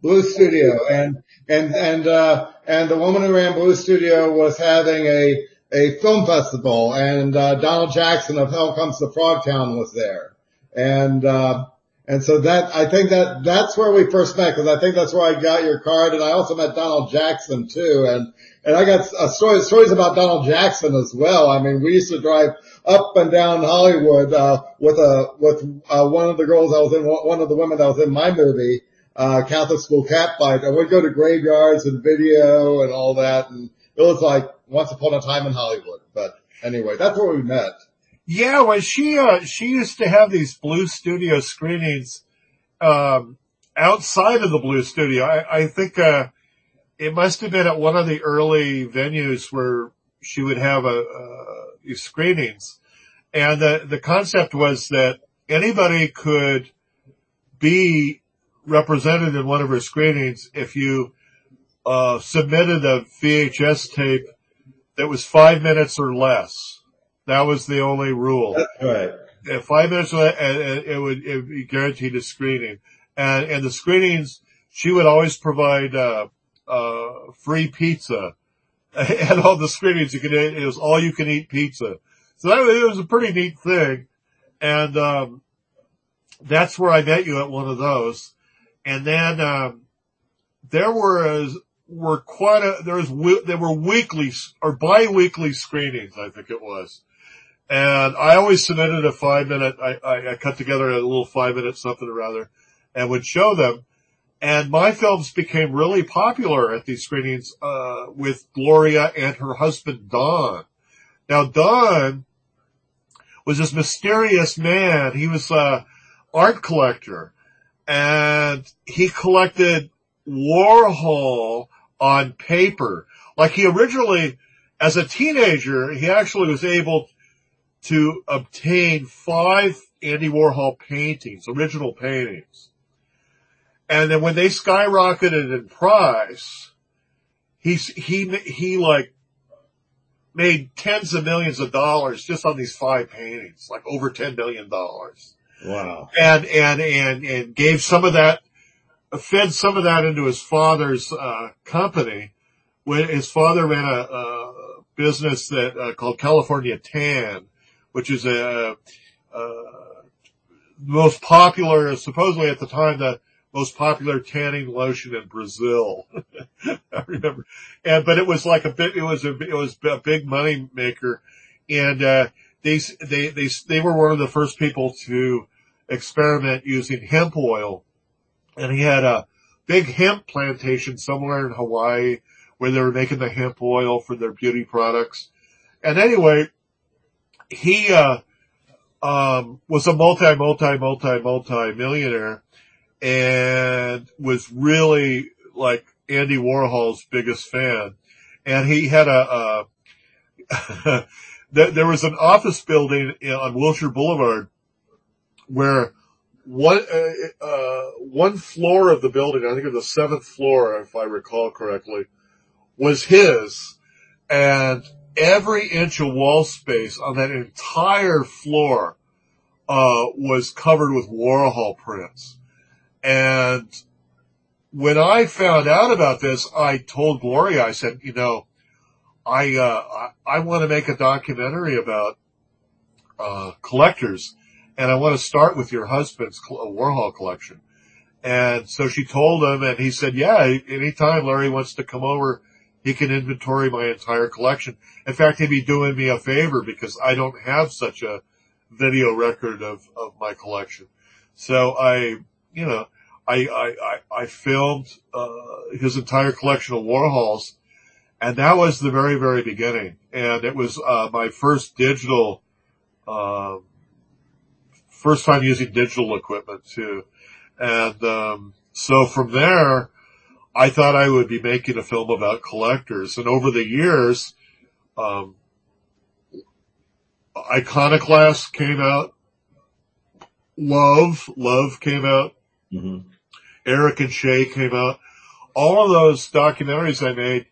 Blue Studio, and and and uh, and the woman who ran Blue Studio was having a a film festival, and uh, Donald Jackson of Hell Comes to Frogtown was there, and uh, and so that I think that that's where we first met because I think that's where I got your card, and I also met Donald Jackson too, and and I got uh, stories stories about Donald Jackson as well. I mean, we used to drive up and down Hollywood uh, with a with uh, one of the girls I was in one of the women that was in my movie uh, Catholic school catfight, and we'd go to graveyards and video and all that, and it was like once upon a time in Hollywood. But anyway, that's where we met. Yeah, well, she uh, she used to have these Blue Studio screenings um, outside of the Blue Studio. I, I think uh, it must have been at one of the early venues where she would have a, these screenings, and the the concept was that anybody could be represented in one of her screenings if you uh, submitted a VHS tape that was five minutes or less. That was the only rule. That's right. If five minutes, or less, and- and it would it would be guaranteed a screening. And and the screenings, she would always provide uh, uh, free pizza. At all the screenings, you could it was all you can eat pizza. So that was, it was a pretty neat thing. And um, that's where I met you at one of those. And then um, there was were quite a there was there were weekly or bi-weekly screenings, I think it was. And I always submitted a five minute, I, I, I cut together a little five minute something or other and would show them. And my films became really popular at these screenings, uh, with Gloria and her husband Don. Now Don was this mysterious man. He was a art collector and he collected Warhol on paper. Like he originally, as a teenager, he actually was able to obtain five Andy Warhol paintings, original paintings. And then when they skyrocketed in price, he's, he, he like made tens of millions of dollars just on these five paintings, like over $10 million. Wow. And, and, and, and gave some of that, fed some of that into his father's, uh, company when his father ran a, a business that, uh, called California Tan, which is a, uh, most popular, supposedly at the time, the most popular tanning lotion in Brazil. I remember, and but it was like a bit. It was a it was a big money maker, and uh, they they they they were one of the first people to experiment using hemp oil, and he had a big hemp plantation somewhere in Hawaii where they were making the hemp oil for their beauty products. And anyway, he uh, um, was a multi, multi, multi, multi millionaire and was really like Andy Warhol's biggest fan. And he had a, a there was an office building on Wilshire Boulevard where one, uh, uh, one floor of the building, I think it was the seventh floor, if I recall correctly, was his. And every inch of wall space on that entire floor, uh, was covered with Warhol prints. And when I found out about this, I told Gloria, I said, you know, I, uh, I, I want to make a documentary about, uh, collectors and I want to start with your husband's uh, Warhol collection. And so she told him and he said, yeah, anytime Larry wants to come over, he can inventory my entire collection. In fact, he'd be doing me a favor because I don't have such a video record of, of my collection. So I, you know, I, I, I, I filmed, uh, his entire collection of Warhols and that was the very, very beginning. And it was, uh, my first digital, um, first time using digital equipment too. And, um, so from there, I thought I would be making a film about collectors. And over the years, um, Iconoclast came out. Love, Love came out. Mm-hmm. Eric and Shay came out. All of those documentaries I made,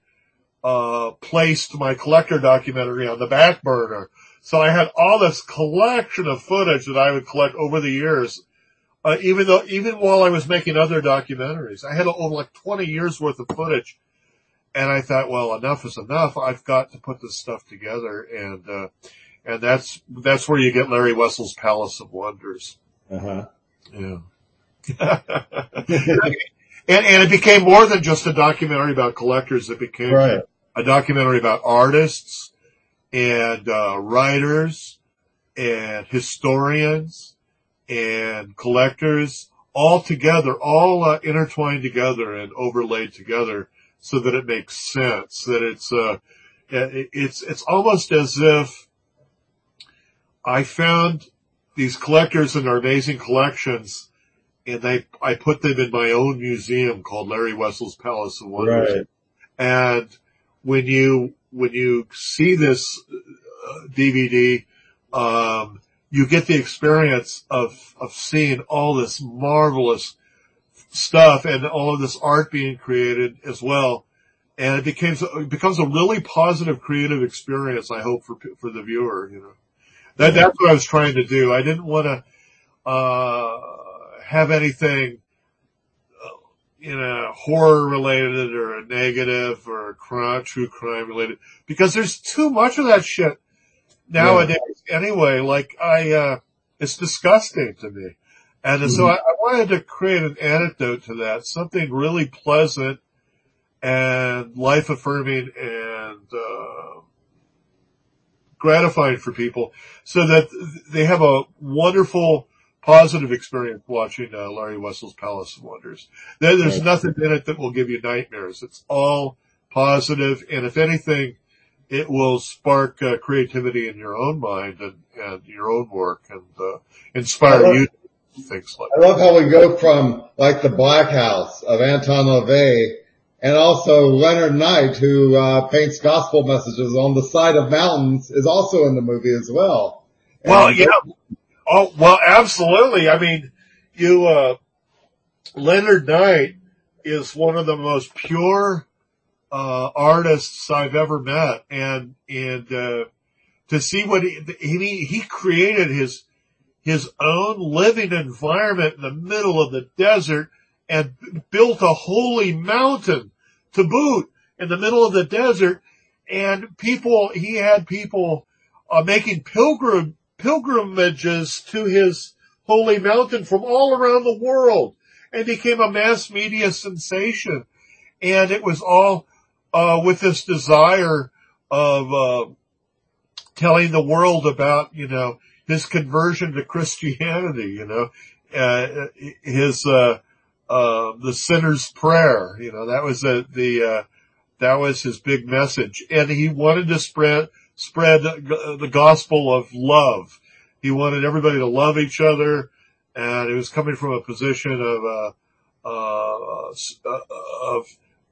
uh, placed my collector documentary on the back burner. So I had all this collection of footage that I would collect over the years. Uh, even though, even while I was making other documentaries, I had over like 20 years worth of footage. And I thought, well, enough is enough. I've got to put this stuff together. And, uh, and that's, that's where you get Larry Wessel's Palace of Wonders. Uh-huh. Yeah. and, and it became more than just a documentary about collectors. It became right. a documentary about artists and, uh, writers and historians and collectors all together, all uh, intertwined together and overlaid together so that it makes sense, that it's, uh, it's, it's almost as if I found these collectors and their amazing collections and I, I put them in my own museum called Larry Wessel's Palace of Wonders. Right. And when you, when you see this uh, DVD, um, you get the experience of, of seeing all this marvelous stuff and all of this art being created as well. And it becomes, it becomes a really positive creative experience, I hope, for, for the viewer, you know. That, that's what I was trying to do. I didn't want to, uh, have anything, uh, you know, horror related or a negative or a crime, true crime related because there's too much of that shit nowadays yeah. anyway. Like I, uh, it's disgusting to me. And mm-hmm. so I, I wanted to create an antidote to that, something really pleasant and life affirming and, uh, gratifying for people so that they have a wonderful positive experience watching uh, Larry Wessel's Palace of Wonders. There's right. nothing in it that will give you nightmares. It's all positive, and if anything, it will spark uh, creativity in your own mind and, and your own work and uh, inspire love, you to things like. I love how we go from like the Black House of Anton LaVey and also Leonard Knight, who uh, paints gospel messages on the side of mountains, is also in the movie as well. Well, yeah. Oh, well, absolutely. I mean, you, uh, Leonard Knight is one of the most pure, uh, artists I've ever met. And, and, uh, to see what he, he, he created his, his own living environment in the middle of the desert and built a holy mountain to boot in the middle of the desert. And people, he had people uh, making pilgrim, pilgrimages to his holy mountain from all around the world and became a mass media sensation. And it was all, uh, with this desire of, uh, telling the world about, you know, his conversion to Christianity, you know, uh, his, uh, uh, the sinner's prayer, you know, that was the, the, uh, that was his big message. And he wanted to spread, spread the gospel of love. He wanted everybody to love each other and it was coming from a position of, uh, uh, uh of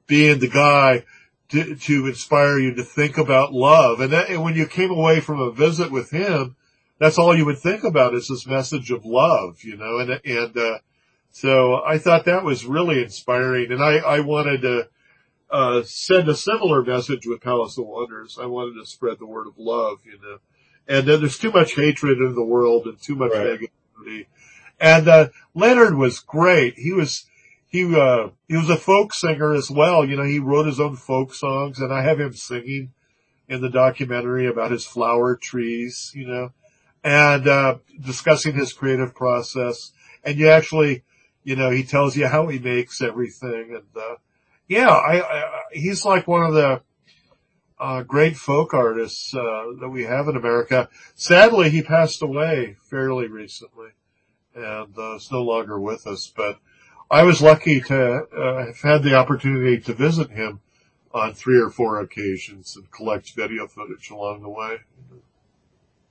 being the guy to, to, inspire you to think about love. And, that, and when you came away from a visit with him, that's all you would think about is this message of love, you know, and, and, uh, so I thought that was really inspiring and I, I wanted to, uh, send a similar message with Palace of Wonders. I wanted to spread the word of love, you know, and then there's too much hatred in the world and too much right. negativity. And, uh, Leonard was great. He was, he, uh, he was a folk singer as well. You know, he wrote his own folk songs and I have him singing in the documentary about his flower trees, you know, and, uh, discussing his creative process. And you actually, you know, he tells you how he makes everything. And, uh, yeah, I, I, he's like one of the, uh, great folk artists, uh, that we have in America. Sadly, he passed away fairly recently and, uh, is no longer with us, but I was lucky to, uh, have had the opportunity to visit him on three or four occasions and collect video footage along the way.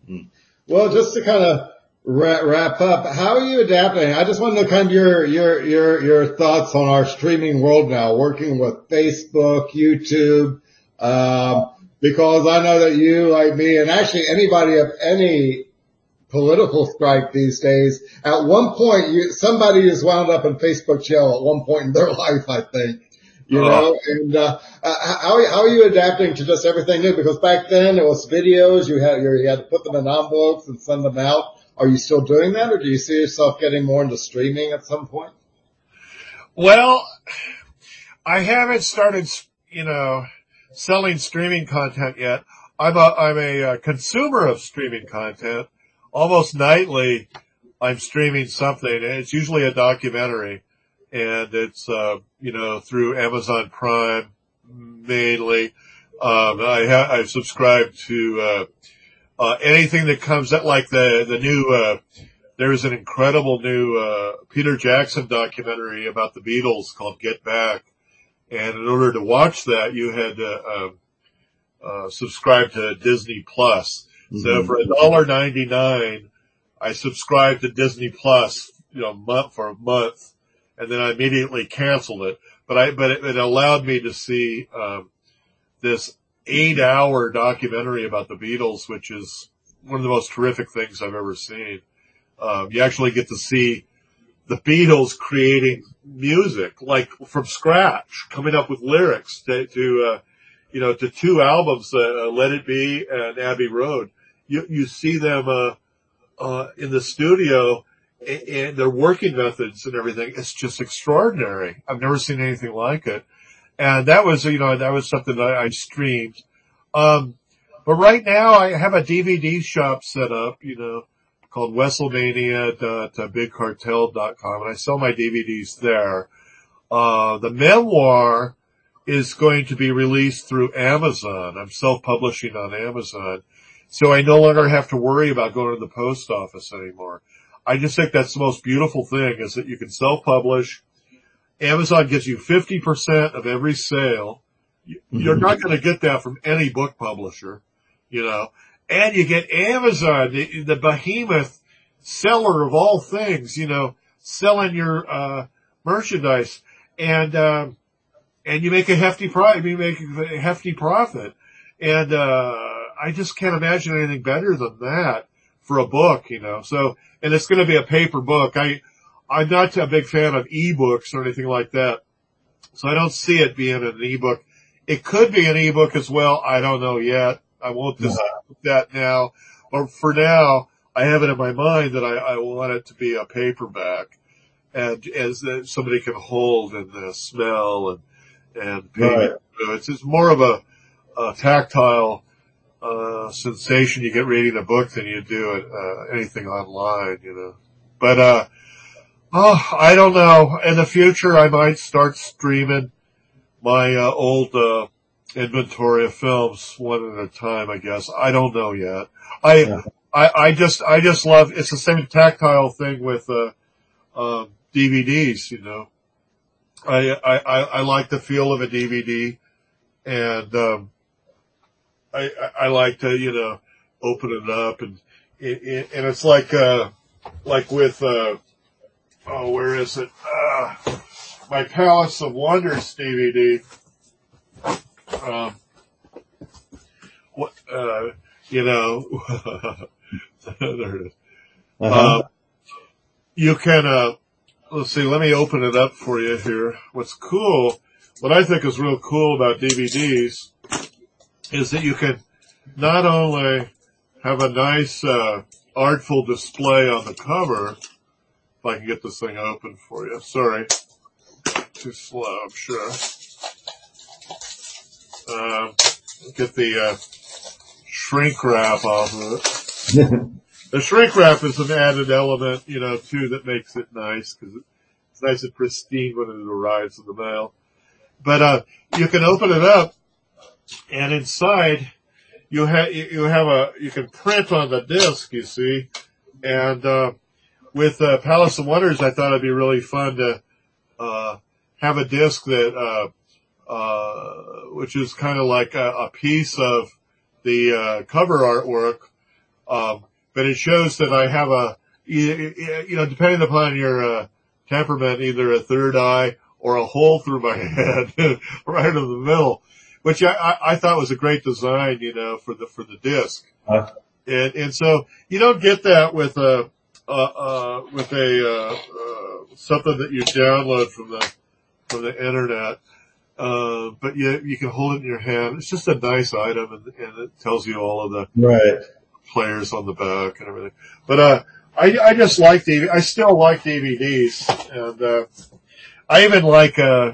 Hmm. Well, just to kind of wrap up, how are you adapting? I just want to know kind of your, your, your, your thoughts on our streaming world now, working with Facebook, YouTube, um, because I know that you, like me, and actually anybody of any political stripe these days, at one point, you, somebody has wound up in Facebook jail at one point in their life, I think you uh-huh. know, and, uh, uh, how, how are you adapting to just everything new? Because back then it was videos, you had, you had to put them in envelopes and send them out. Are you still doing that or do you see yourself getting more into streaming at some point? Well, I haven't started, you know, selling streaming content yet. I'm a, I'm a, uh, consumer of streaming content. Almost nightly, I'm streaming something and it's usually a documentary and it's, uh, you know, through Amazon Prime mainly. Um, I ha- I've subscribed to, uh, uh, anything that comes out like the, the new, uh, there's an incredible new, uh, Peter Jackson documentary about the Beatles called Get Back. And in order to watch that, you had to, um, uh, subscribe to Disney Plus. Mm-hmm. So for a dollar ninety nine, I subscribed to Disney Plus, you know, month for a month and then I immediately canceled it. But I, but it, it allowed me to see, um, this eight hour documentary about the Beatles, which is one of the most terrific things I've ever seen. Um, you actually get to see the Beatles creating music, like from scratch, coming up with lyrics to, to uh, you know, to two albums, uh, Let It Be and Abbey Road. You, you see them, uh, uh, in the studio and their working methods and everything It's just extraordinary. I've never seen anything like it. And that was, you know, that was something that I streamed. Um, but right now I have a DVD shop set up, you know, called Wesselmania.bigcartel.com and I sell my DVDs there. Uh, the memoir is going to be released through Amazon. I'm self-publishing on Amazon. So I no longer have to worry about going to the post office anymore. I just think that's the most beautiful thing is that you can self-publish. Amazon gives you 50% of every sale. You're not going to get that from any book publisher, you know, and you get Amazon, the, the behemoth seller of all things, you know, selling your, uh, merchandise and, uh, and you make a hefty profit, you make a hefty profit. And, uh, I just can't imagine anything better than that for a book, you know. So, and it's going to be a paper book. I, I'm not a big fan of ebooks or anything like that. So I don't see it being an ebook. It could be an ebook as well. I don't know yet. I won't decide that now. But for now, I have it in my mind that I, I want it to be a paperback and as somebody can hold and uh, smell and, and Right. it's, it's more of a, a tactile, uh, sensation you get reading a book than you do it, uh, anything online, you know. But, uh, oh, I don't know. In the future, I might start streaming my, uh, old, uh, inventory of films one at a time, I guess. I don't know yet. I, Yeah. I, I just, I just love, it's the same tactile thing with, uh, um, DVDs, you know. I, I, I, I like the feel of a DVD and, um, I, I, I like to, you know, open it up and, and it's like, uh, like with, uh, oh, where is it? Uh, my Palace of Wonders DVD. Um, what, uh, you know, there it is. Uh-huh. Um, you can, uh, let's see, let me open it up for you here. What's cool, what I think is real cool about DVDs is that you can not only have a nice, uh, artful display on the cover, I can get this thing open for you. Sorry. Too slow, I'm sure. Um, get the, uh, shrink wrap off of it. The shrink wrap is an added element, you know, too, that makes it nice because it's nice and pristine when it arrives in the mail. But, uh, you can open it up and inside you have, you have a, you can print on the disc, you see, and, uh, with, uh, Palace of Wonders, I thought it'd be really fun to, uh, have a disc that, uh, uh, which is kind of like a, a piece of the, uh, cover artwork, um, but it shows that I have a, you know, depending upon your, uh, temperament, either a third eye or a hole through my head, right in the middle, which I, I, I thought was a great design, you know, for the, for the disc. Uh, And, and so you don't get that with a, uh, uh, with a, uh, uh, something that you download from the, from the internet. Uh, but you, you can hold it in your hand. It's just a nice item and, and it tells you all of the right. players on the back and everything. But, uh, I, I just like DVD. I still like DVDs and, uh, I even like, uh,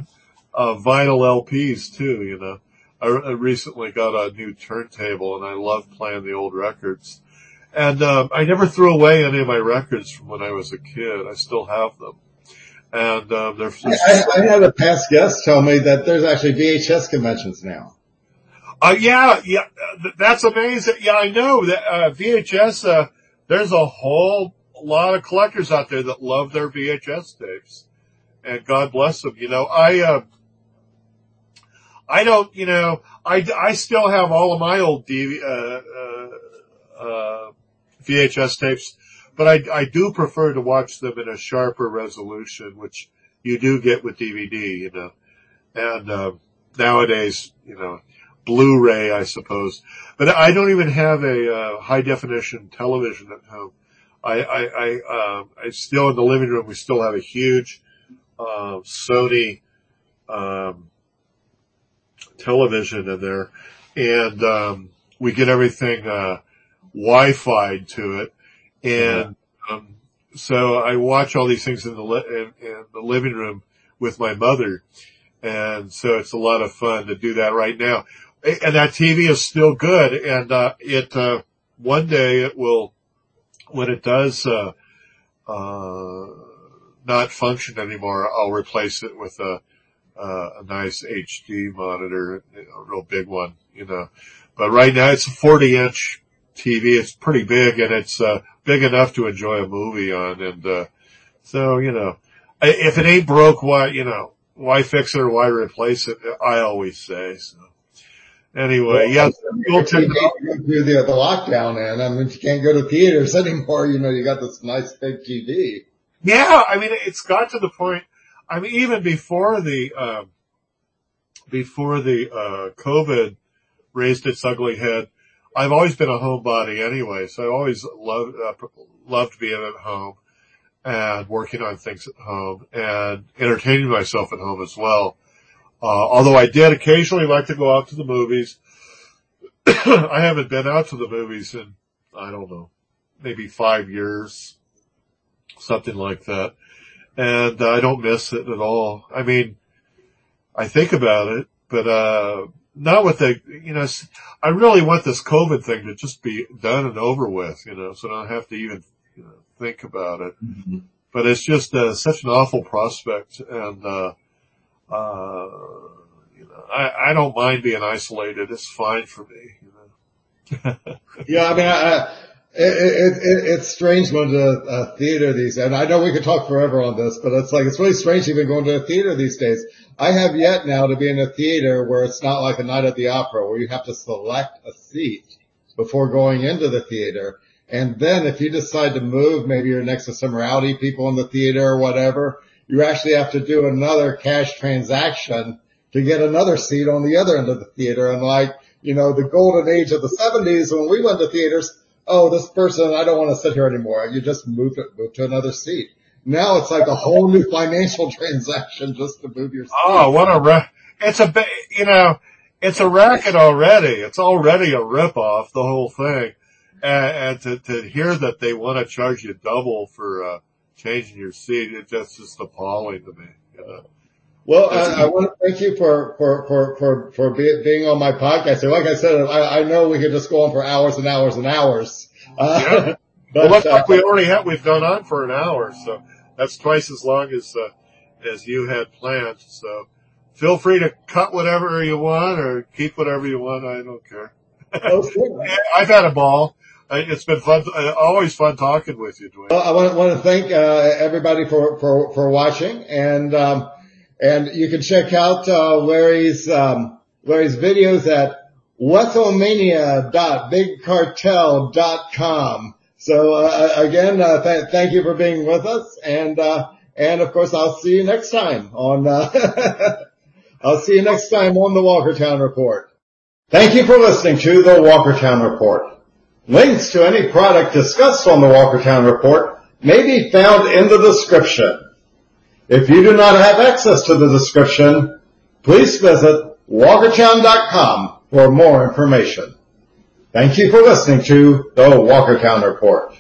uh, vinyl LPs too, you know. I, I recently got a new turntable and I love playing the old records. And, um, I never threw away any of my records from when I was a kid. I still have them. And, um, they're, I, I, I had a past guest tell me that there's actually VHS conventions now. Uh, yeah, yeah, that's amazing. Yeah, I know that, uh, VHS, uh, there's a whole lot of collectors out there that love their VHS tapes. And God bless them. You know, I, uh, I don't, you know, I, I still have all of my old DV, uh, uh, uh, VHS tapes, but I, I do prefer to watch them in a sharper resolution, which you do get with DVD, you know. And, um, nowadays, you know, Blu-ray, I suppose. But I don't even have a uh, high definition television at home. I, I, I, um, I still in the living room. We still have a huge uh, Sony um, television in there, and um, we get everything uh, Wi-Fi to it, and um, so I watch all these things in the li- in, in the living room with my mother, and so it's a lot of fun to do that right now. And that TV is still good, and uh, it uh, one day it will when it does uh, uh, not function anymore, I'll replace it with a uh, a nice HD monitor, a real big one, you know. But right now it's a 40 inch TV. It's pretty big and it's uh, big enough to enjoy a movie on. And uh, so you know, if it ain't broke, why you know why fix it or why replace it? I always say so. Anyway, yeah, we'll take- go through the, the lockdown and I mean, you can't go to theaters anymore. You know, you got this nice big TV. Yeah, I mean, it's got to the point. I mean, even before the um, before the uh, COVID raised its ugly head, I've always been a homebody anyway, so I always loved, uh, loved being at home and working on things at home and entertaining myself at home as well. Uh, although I did occasionally like to go out to the movies. I haven't been out to the movies in, I don't know, maybe five years, something like that. And I don't miss it at all. I mean, I think about it, but, uh, not with the, you know, I really want this COVID thing to just be done and over with, you know, so I don't have to even you know, think about it. Mm-hmm. But it's just uh, such an awful prospect, and uh, uh, you know, I, I don't mind being isolated. It's fine for me. You know? yeah, I mean, I, it, it, it, it's strange going to a theater these days. And I know we could talk forever on this, but it's like, it's really strange even going to a theater these days. I have yet now to be in a theater where it's not like a night at the opera where you have to select a seat before going into the theater. And then if you decide to move, maybe you're next to some rowdy people in the theater or whatever, you actually have to do another cash transaction to get another seat on the other end of the theater. And like, you know, the golden age of the seventies when we went to theaters, oh, this person, I don't want to sit here anymore. You just move to, move to another seat. Now it's like a whole new financial transaction just to move your seat. Oh, what a, ra- it's a, you know, it's a racket already. It's already a ripoff, the whole thing and, and to, to hear that they want to charge you double for uh, changing your seat, it just is appalling to me. You know? Well, I, I, want to thank you for for for for for be, being on my podcast. So, like I said, I, I, know we could just go on for hours and hours and hours. Uh, yeah. but, well, uh, we already have. We've gone on for an hour, so that's twice as long as uh, as you had planned. So, feel free to cut whatever you want or keep whatever you want. I don't care. Okay. I've had a ball. It's been fun, uh, always fun talking with you, Dwayne. Well, I want, to, want to thank uh, everybody for, for, for watching and, um, and you can check out, uh, Larry's, um, Larry's videos at wesselmania.bigcartel.com. So, uh, again, uh, th- thank you for being with us and, uh, and of course I'll see you next time on, I'll see you next time on the Walkertown Report. Thank you for listening to the Walkertown Report. Links to any product discussed on the Walkertown Report may be found in the description. If you do not have access to the description, please visit walkertown.com for more information. Thank you for listening to the Walkertown Report.